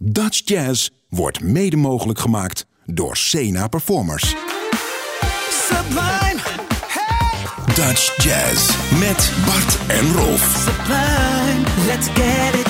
Dutch Jazz wordt mede mogelijk gemaakt door Sena Performers. Sublime, hey, Dutch Jazz met Bart en Rolf. sublime, let's get it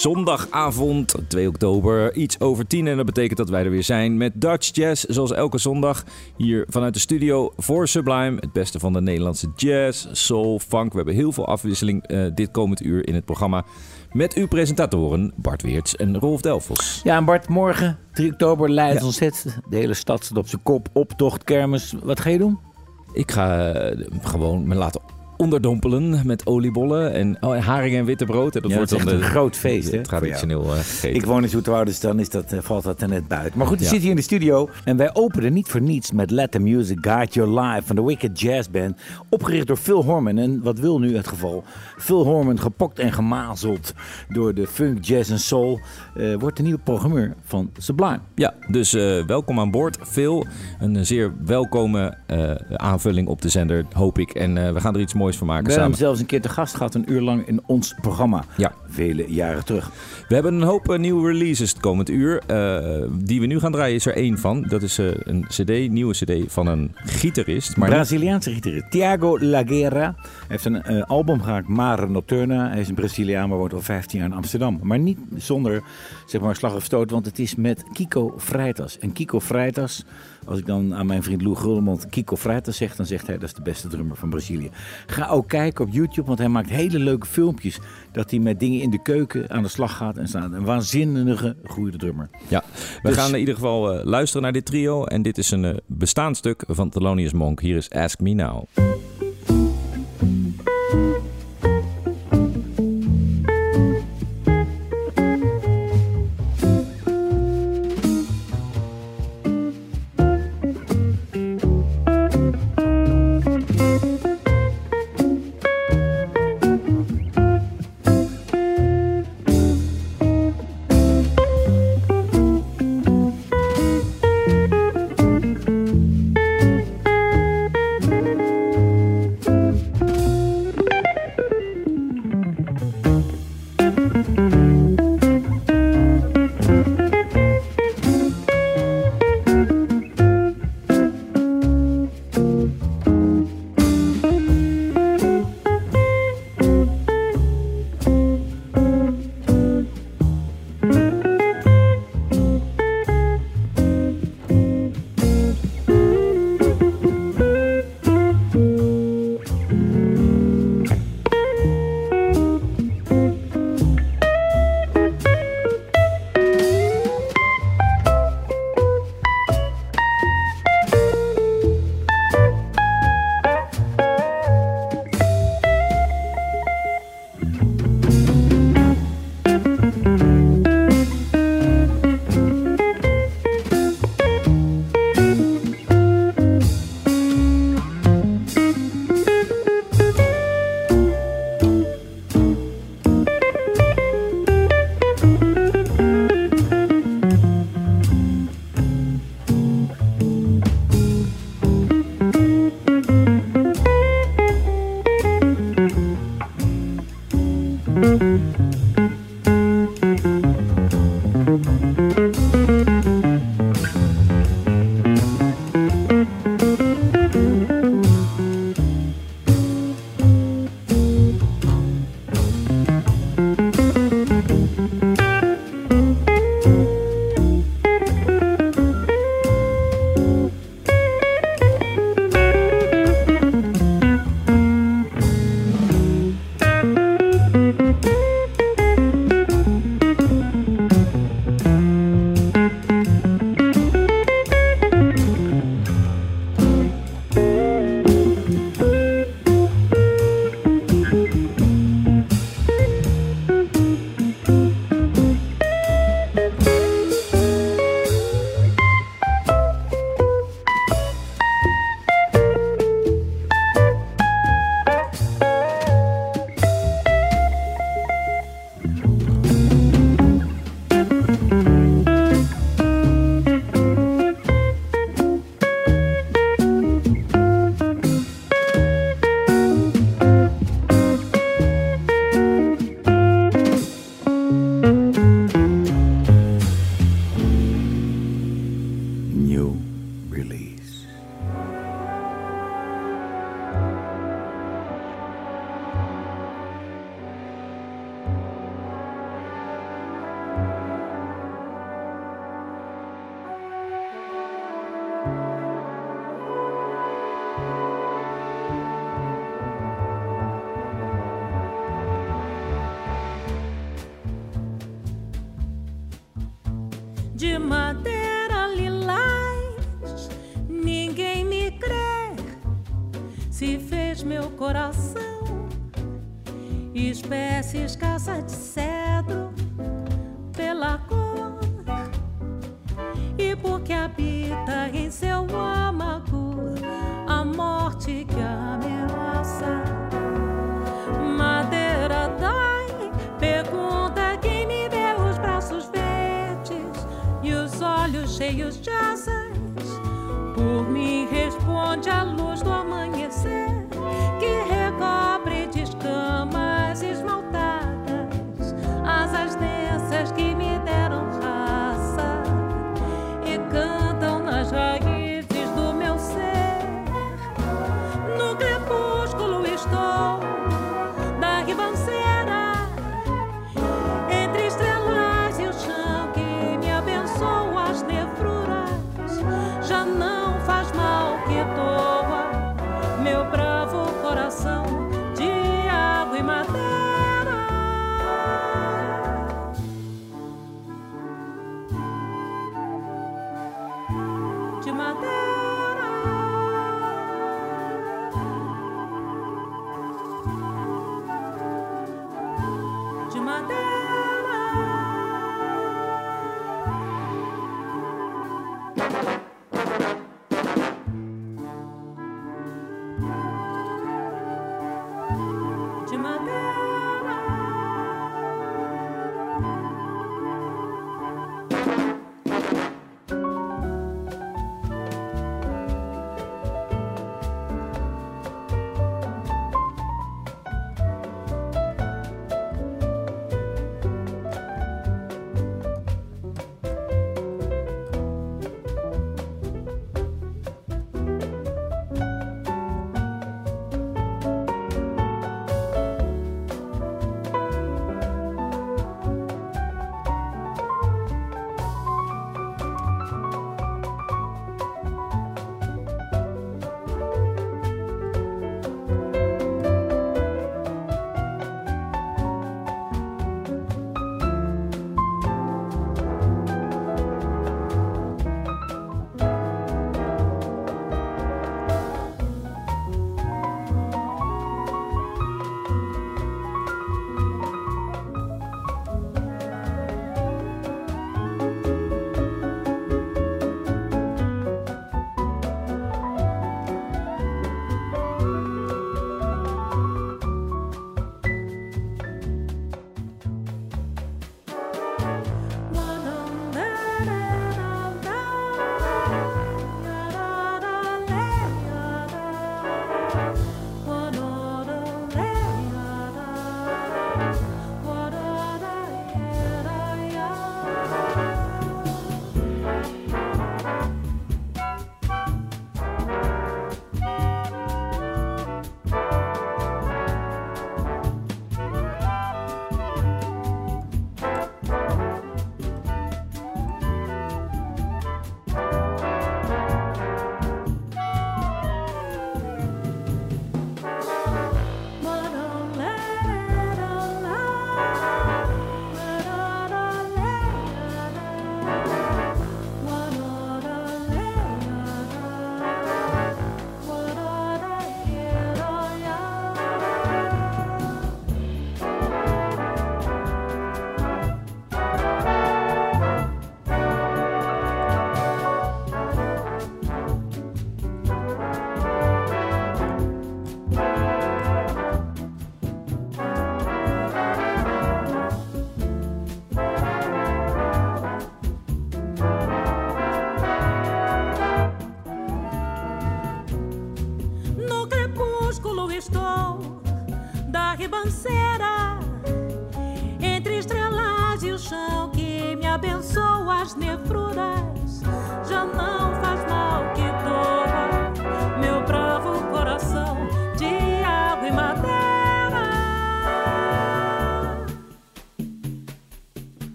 is zondagavond, 2 oktober, iets over 10. En dat betekent dat wij er weer zijn met Dutch Jazz. Zoals elke zondag hier vanuit de studio voor Sublime. Het beste van de Nederlandse jazz, soul, funk. We hebben heel veel afwisseling eh, dit komend uur in het programma. Met uw presentatoren Bart Weerts en Rolf Delfos. Ja, en Bart, morgen, 3 oktober, Leiden ontzet. De hele stad staat op zijn kop. Optocht, kermis. Wat ga je doen? Ik ga eh, gewoon me laten onderdompelen met oliebollen en oh, haring en witte brood. En dat Ja, wordt dan een groot feest, hè, Traditioneel eh, gegeten. Ik woon in Zoeterwoude, dus dan is dat, eh, valt dat er net buiten. Maar goed, Ja. zitten hier in de studio en wij openen niet voor niets met Let the Music Guide Your Life van de Wicked Jazz Band. Opgericht door Phil Horman. En wat wil nu het geval? Phil Horman, gepokt en gemazeld door de funk, jazz en soul, eh, wordt de nieuwe programmeur van Sublime. Ja, dus welkom aan boord. Phil, een zeer welkome aanvulling op de zender, hoop ik. En we gaan er iets moois van maken We hebben hem zelfs een keer te gast gehad, een uur lang in ons programma. Ja. Vele jaren terug. We hebben een hoop eh, nieuwe releases het komend uur. eh, die we nu gaan draaien is er één van. Dat is eh, een cd, nieuwe cd van een gitarist. Maar Braziliaanse gitarist Thiago Laguerra heeft een album gemaakt, Mare Nocturna. Hij is een Braziliaan, maar woont al 15 jaar in Amsterdam. Maar niet zonder zeg maar, slag of stoot, want het is met Kiko Freitas. En Kiko Freitas, als ik dan aan mijn vriend Lou Gullemond Kiko Freitas zeg, dan zegt hij dat is de beste drummer van Brazilië. Ga ook kijken op YouTube, want hij maakt hele leuke filmpjes. Dat hij met dingen in de keuken aan de slag gaat en staat. Een waanzinnige goede drummer. ja, we Dus- gaan in ieder geval eh, luisteren naar dit trio. En dit is een eh, bestaand stuk van Thelonious Monk. Hier is Ask Me Now.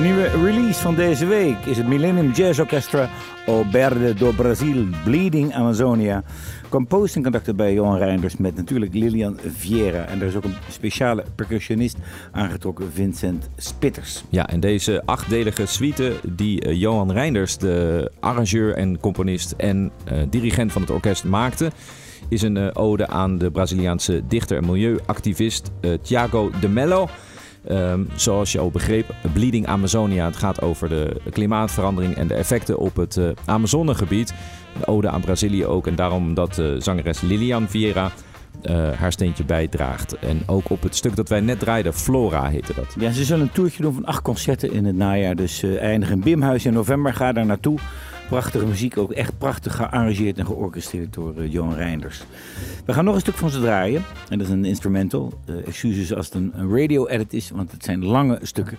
Nieuwe release van deze week is het Millennium Jazz Orchestra O Berde do Brasil, Bleeding Amazonia. Composed in contact bij Johan Reinders met natuurlijk Lilian Vieira. En er is ook een speciale percussionist aangetrokken, Vincent Spitters. Ja, en deze achtdelige suite die eh, Johan Reinders, de arrangeur en componist en eh, dirigent van het orkest, maakte, is een eh, ode aan de Braziliaanse dichter en milieuactivist Thiago de Mello. Ehm, zoals je al begreep, Bleeding Amazonia. Het gaat over de klimaatverandering en de effecten op het eh, Amazonegebied. Een ode aan Brazilië ook. En daarom dat eh, zangeres Lilian Vieira eh, haar steentje bijdraagt. En ook op het stuk dat wij net draaiden, Flora heette dat. Ja, ze zullen een toertje doen van acht concerten in het najaar. Dus eindigen in Bimhuis in november. Ga daar naartoe. Prachtige muziek, ook echt prachtig gearrangeerd en georchestreerd door eh, Johan Reinders. We gaan nog een stuk van ze draaien. En dat is een instrumental. Eh excuses als het een, een radio-edit is, want het zijn lange stukken.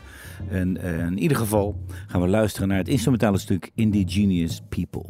En eh, in ieder geval gaan we luisteren naar het instrumentale stuk Indigenous People.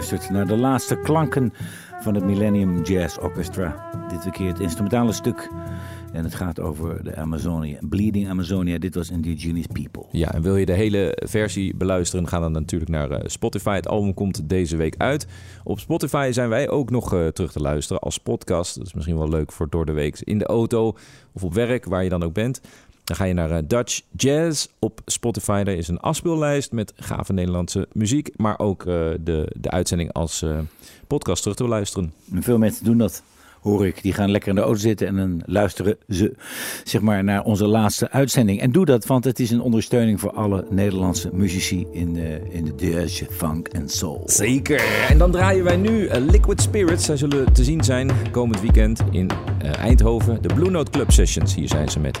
Luistert naar de laatste klanken van het Millennium Jazz Orchestra. Dit keer het instrumentale stuk. En het gaat over de Amazonia, Bleeding Amazonia. Dit was Indigenous People. Ja, en wil je de hele versie beluisteren, ga dan natuurlijk naar eh, Spotify. Het album komt deze week uit. Op Spotify zijn wij ook nog eh, terug te luisteren als podcast. Dat is misschien wel leuk voor door de week in de auto of op werk, waar je dan ook bent. Dan ga je naar eh, Dutch Jazz op Spotify. Daar is een afspeellijst met gave Nederlandse muziek, maar ook eh, de, de uitzending als eh, podcast terug te beluisteren. En veel mensen doen dat, hoor ik. Die gaan lekker in de auto zitten en dan luisteren ze zeg maar, naar onze laatste uitzending. En doe dat, want het is een ondersteuning voor alle Nederlandse muzici in de, in de jazz, funk en soul. Zeker. En dan draaien wij nu Liquid Spirits. Zij zullen te zien zijn komend weekend in Eindhoven. De Blue Note Club Sessions. Hier zijn ze met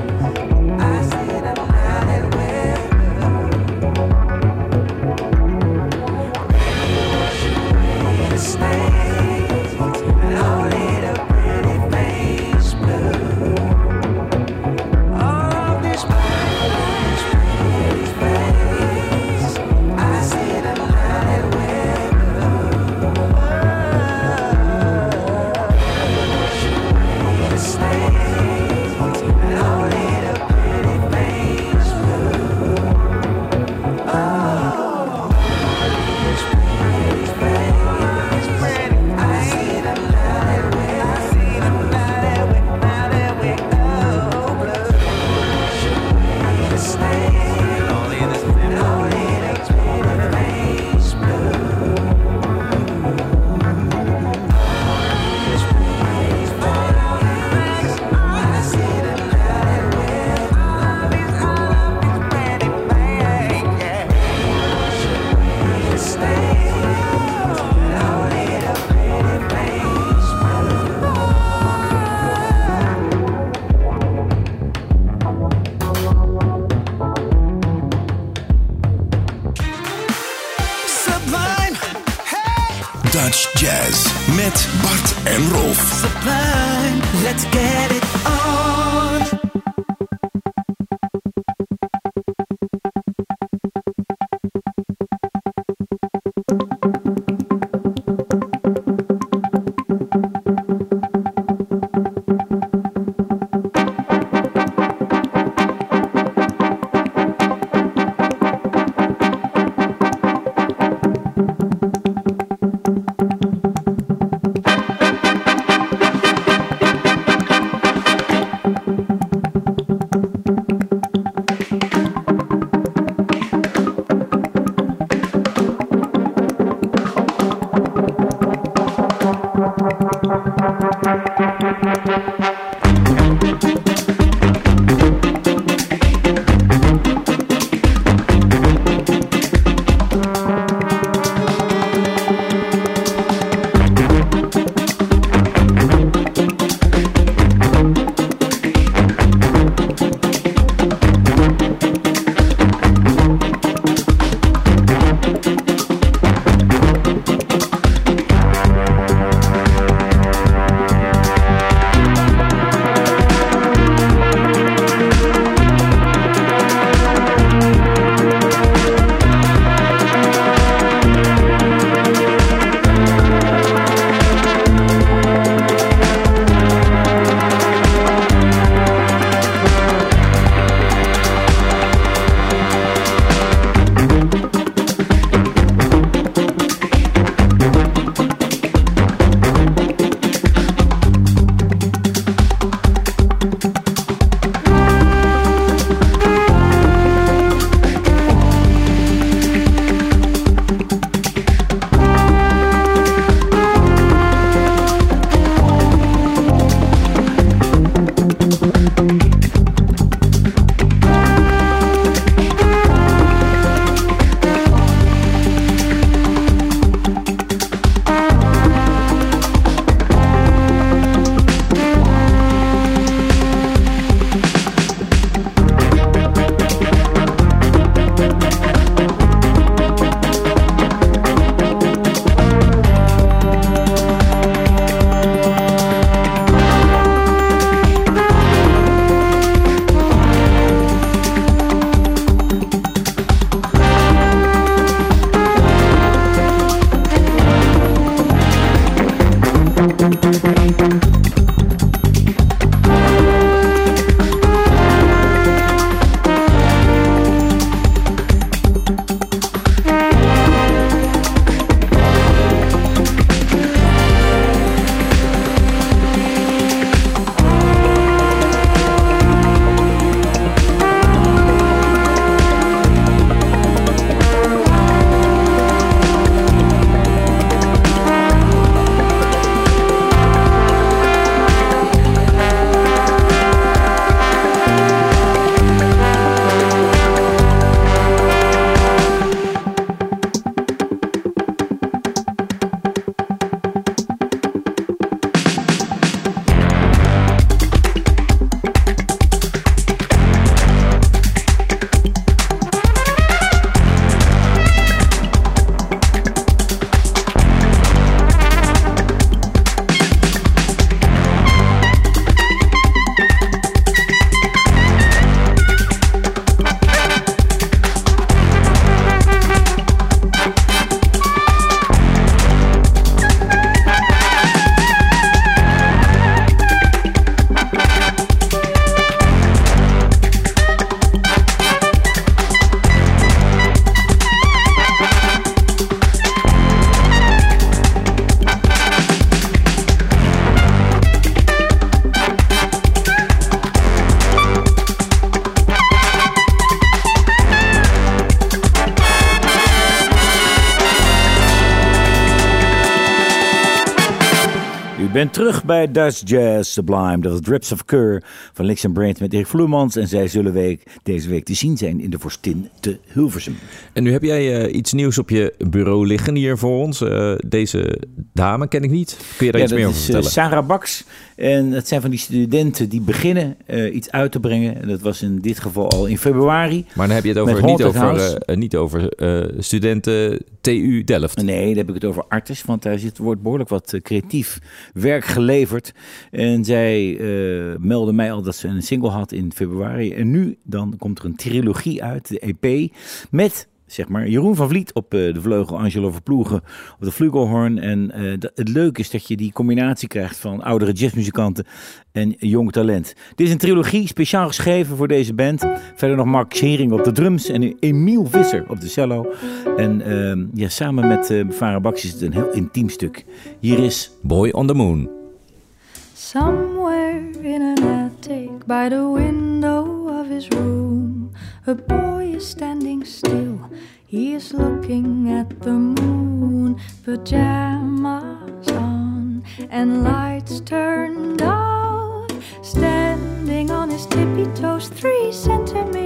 sublime, let's get bent terug bij Dutch Jazz Sublime. Dat is Drips of Cur van Lix Brains met Erik Vloemans. En zij zullen week, deze week te zien zijn in de Vorstin te Hilversum. En nu heb jij eh, iets nieuws op je bureau liggen hier voor ons. Eh, deze dame ken ik niet. Kun je daar Ja, iets meer dat over is eh, vertellen? Sarah Baks. En het zijn van die studenten die beginnen iets uit te brengen. En dat was in dit geval al in februari. maar dan heb je het over, niet over, niet over studenten TU Delft. Nee, daar heb ik het over Artis, want daar zit, wordt behoorlijk wat creatief werk geleverd. En zij eh meldde mij al dat ze een single had in februari. En nu dan komt er een trilogie uit, de EP, met zeg maar Jeroen van Vliet op eh, de vleugel, Angelo Verploegen op de flugelhorn. En eh, het leuke is dat je die combinatie krijgt van oudere jazzmuzikanten en jong talent. Dit is een trilogie speciaal geschreven voor deze band. Verder nog Mark Schering op de drums en Emiel Visser op de cello. En ehm, ja, samen met eh Farah Baks is het een heel intiem stuk. Hier is Boy on the Moon. Somewhere in an attic by the window of his room, a boy is standing still. He is looking at the moon, pajamas on. and lights turned off. Standing on his tippy toes, three centimeters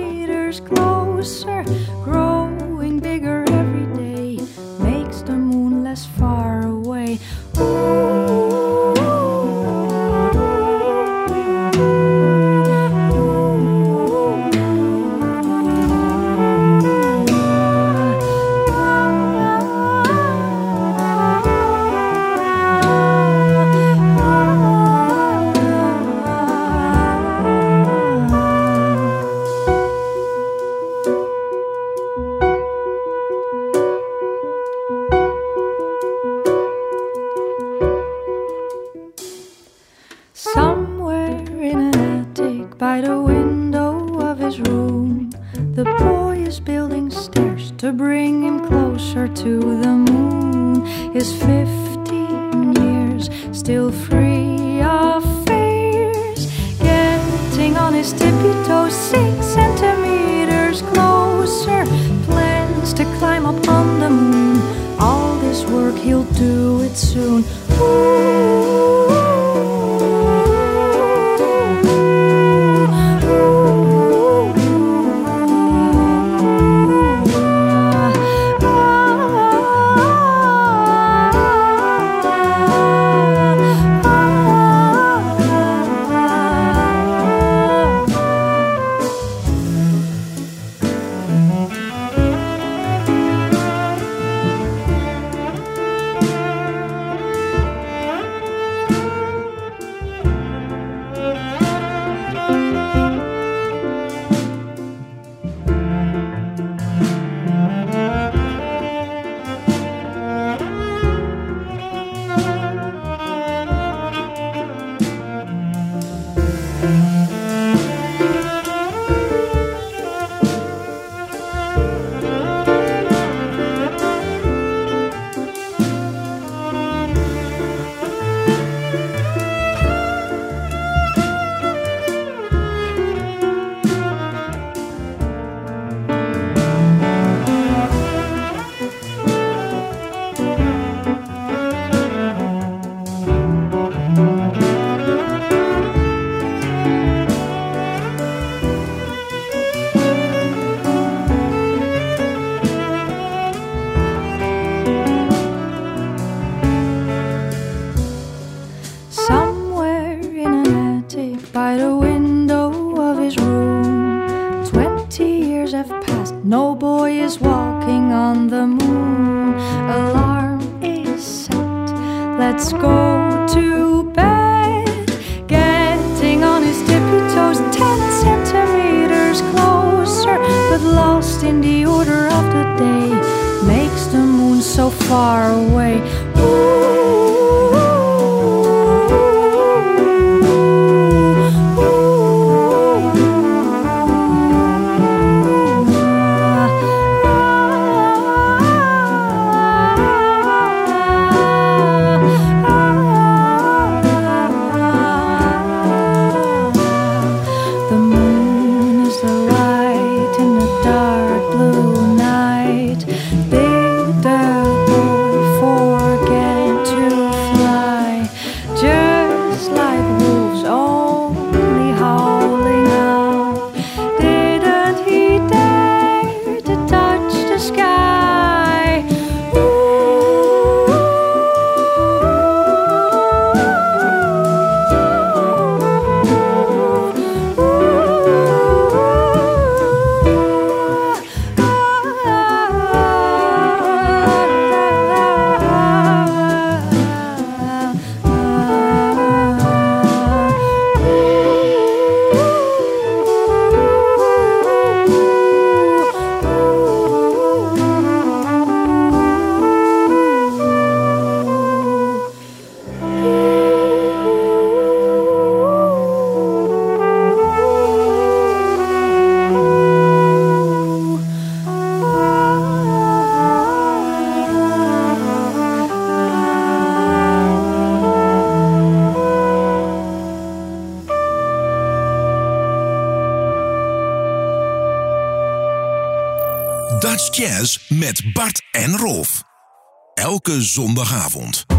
zondagavond.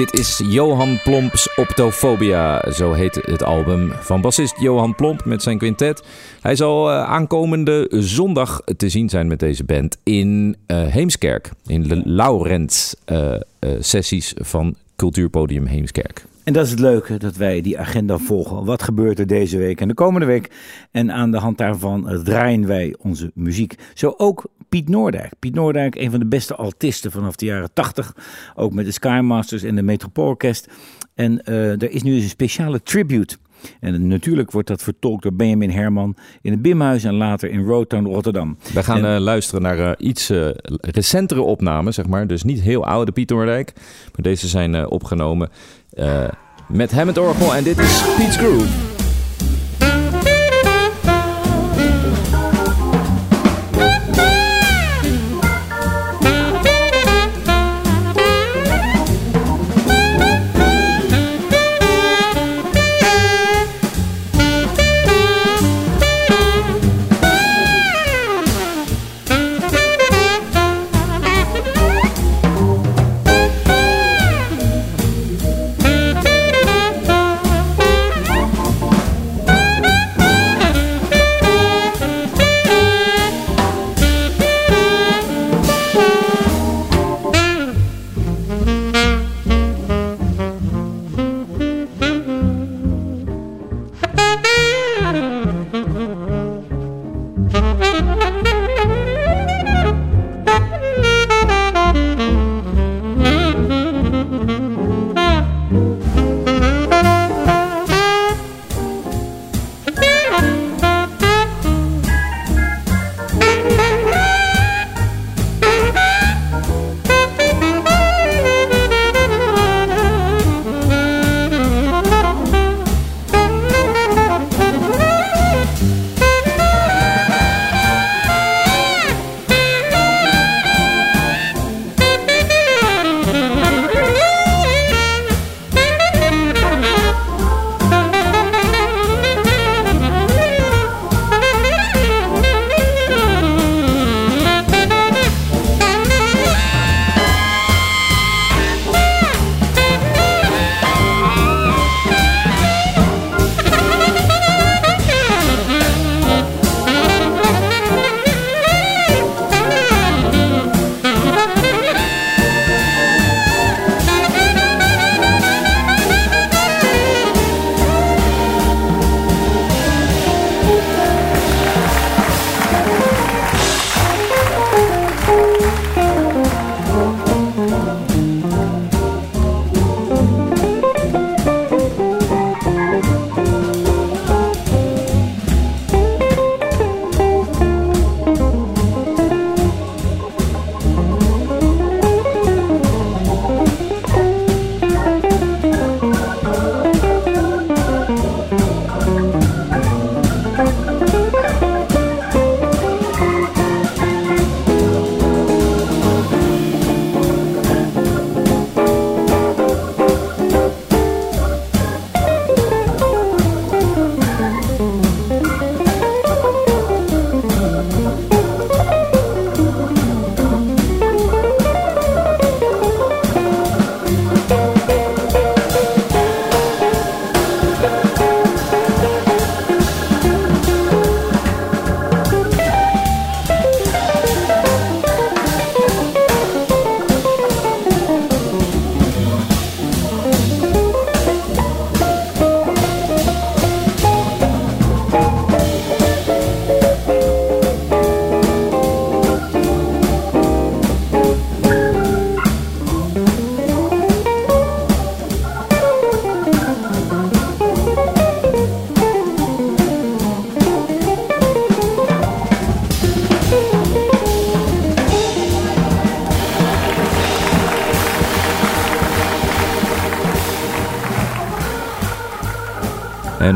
Dit is Johan Plomps Optofobia, zo heet het album van bassist Johan Plomp met zijn quintet. Hij zal eh, aankomende zondag te zien zijn met deze band in eh, Heemskerk, in de Laurens eh, sessies van Cultuurpodium Heemskerk. En dat is het leuke, dat wij die agenda volgen. Wat gebeurt er deze week en de komende week? En aan de hand daarvan draaien wij onze muziek. Zo ook Piet Noordijk. Piet Noordijk, een van de beste altisten vanaf de jaren 80. Ook met de Skymasters en de Metropoolorkest. En eh, er is nu een speciale tribute. En natuurlijk wordt dat vertolkt door Benjamin Herman in het Bimhuis en later in Roadtown Rotterdam. We gaan En- eh, luisteren naar eh, iets recentere opnamen, zeg maar. Dus niet heel oude Piet Noordijk. Maar deze zijn opgenomen met Hammond Orgel. En dit is Piet's Groove.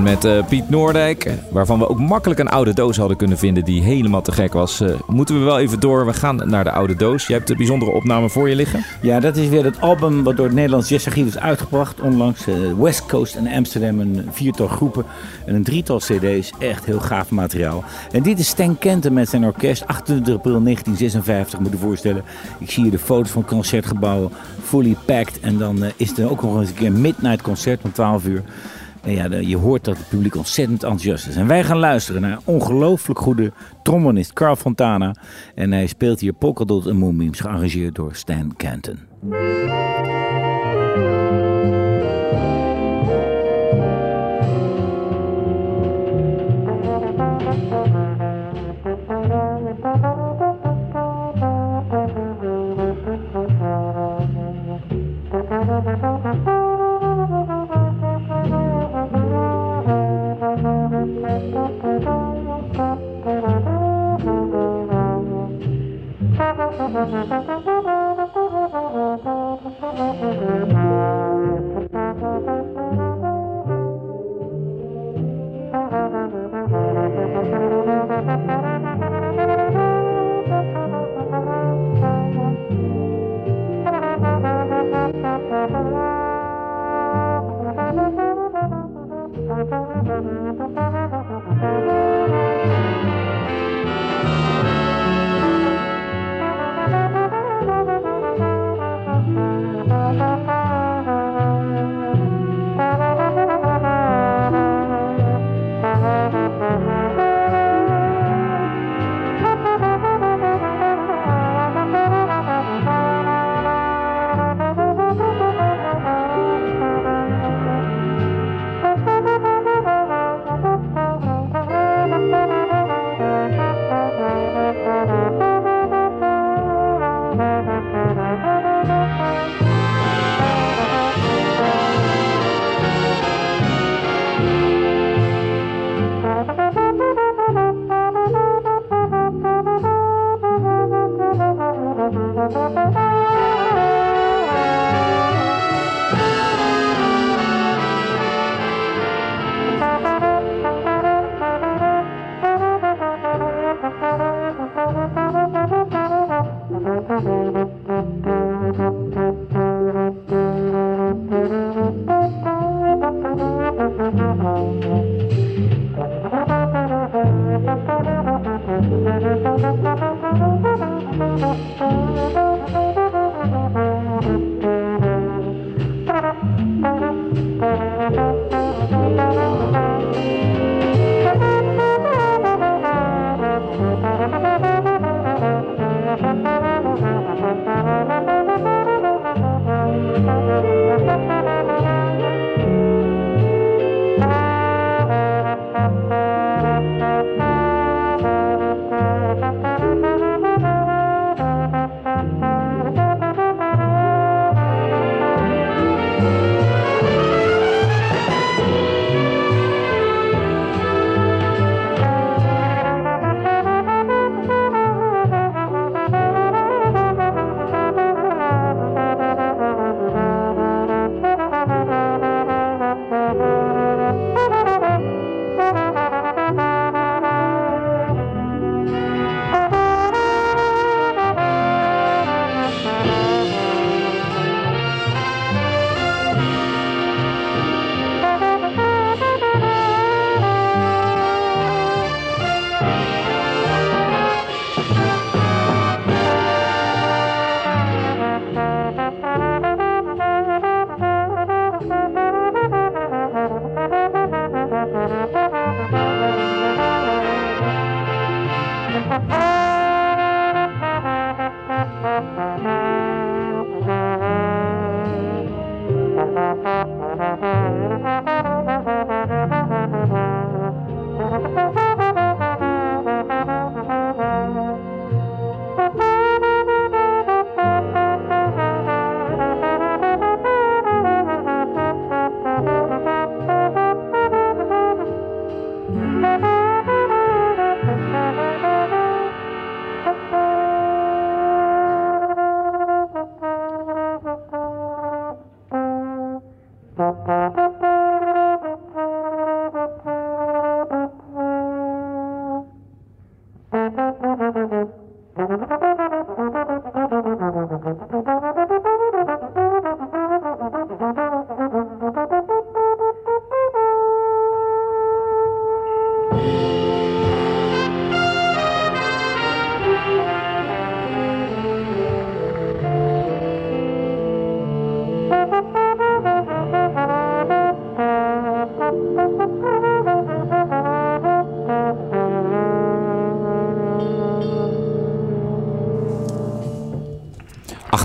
Met eh, Piet Noordijk, waarvan we ook makkelijk een oude doos hadden kunnen vinden die helemaal te gek was, eh, moeten we wel even door. We gaan naar de oude doos. Je hebt de bijzondere opname voor je liggen. Ja, dat is weer het album wat door het Nederlands Jazzarchief is uitgebracht. Onlangs eh, West Coast en Amsterdam. Een viertal groepen en een drietal cd's. Echt heel gaaf materiaal. En dit is Stan Kenton met zijn orkest. 28 april 1956, moet je voorstellen. Ik zie hier de foto's van concertgebouwen. Fully packed. En dan is er ook nog eens een keer een midnight concert om 12 uur. Ja, je hoort dat het publiek ontzettend enthousiast is. En wij gaan luisteren naar ongelooflijk goede trombonist Carl Fontana. En hij speelt hier Polka Dot en Moonbeams, gearrangeerd door Stan Kenton.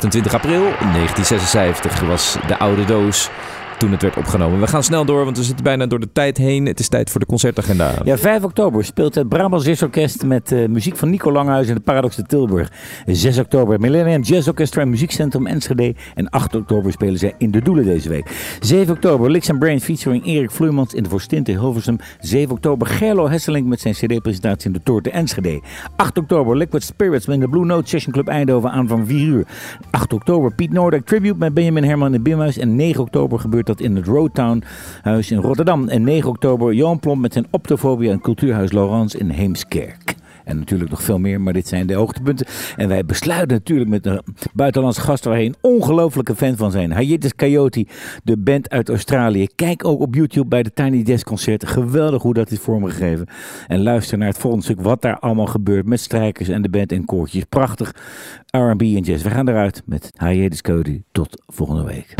28 april 1976 was de oude doos toen het werd opgenomen. We gaan snel door, want we zitten bijna door de tijd heen. Het is tijd voor de concertagenda. Ja, 5 oktober speelt het Brabants Jazzorkest met eh, muziek van Nico Langhuis en de Paradox de Tilburg. 6 oktober Millennium Jazz Orchestra en Muziekcentrum Enschede. En 8 oktober spelen zij in de Doelen deze week. 7 oktober Licks Brain featuring Erik Vloeimans in de Vorstin te Hilversum. 7 oktober Gerlo Hesselink met zijn cd-presentatie in de Tour te Enschede. 8 oktober Liquid Spirits met de Blue Note Session Club Eindhoven aan van 4 uur. 8 oktober Piet Noordijk Tribute met Benjamin Herman in Bimhuis. En 9 oktober gebeurt dat in het Roadtown Huis in Rotterdam. En 9 oktober Johan Plomp met zijn Optofobia en Cultuurhuis Laurens in Heemskerk. En natuurlijk nog veel meer, maar dit zijn de hoogtepunten. En wij besluiten natuurlijk met een buitenlandse gast waar een ongelofelijke fan van zijn. Hiatus Coyote, de band uit Australië. Kijk ook op YouTube bij de Tiny Desk concerten. Geweldig hoe dat is vormgegeven. En luister naar het volgende stuk wat daar allemaal gebeurt met strijkers en de band en koortjes. Prachtig R&B en jazz. We gaan eruit met Hiatus Coyote. Tot volgende week.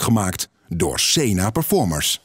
Gemaakt door Sena Performers.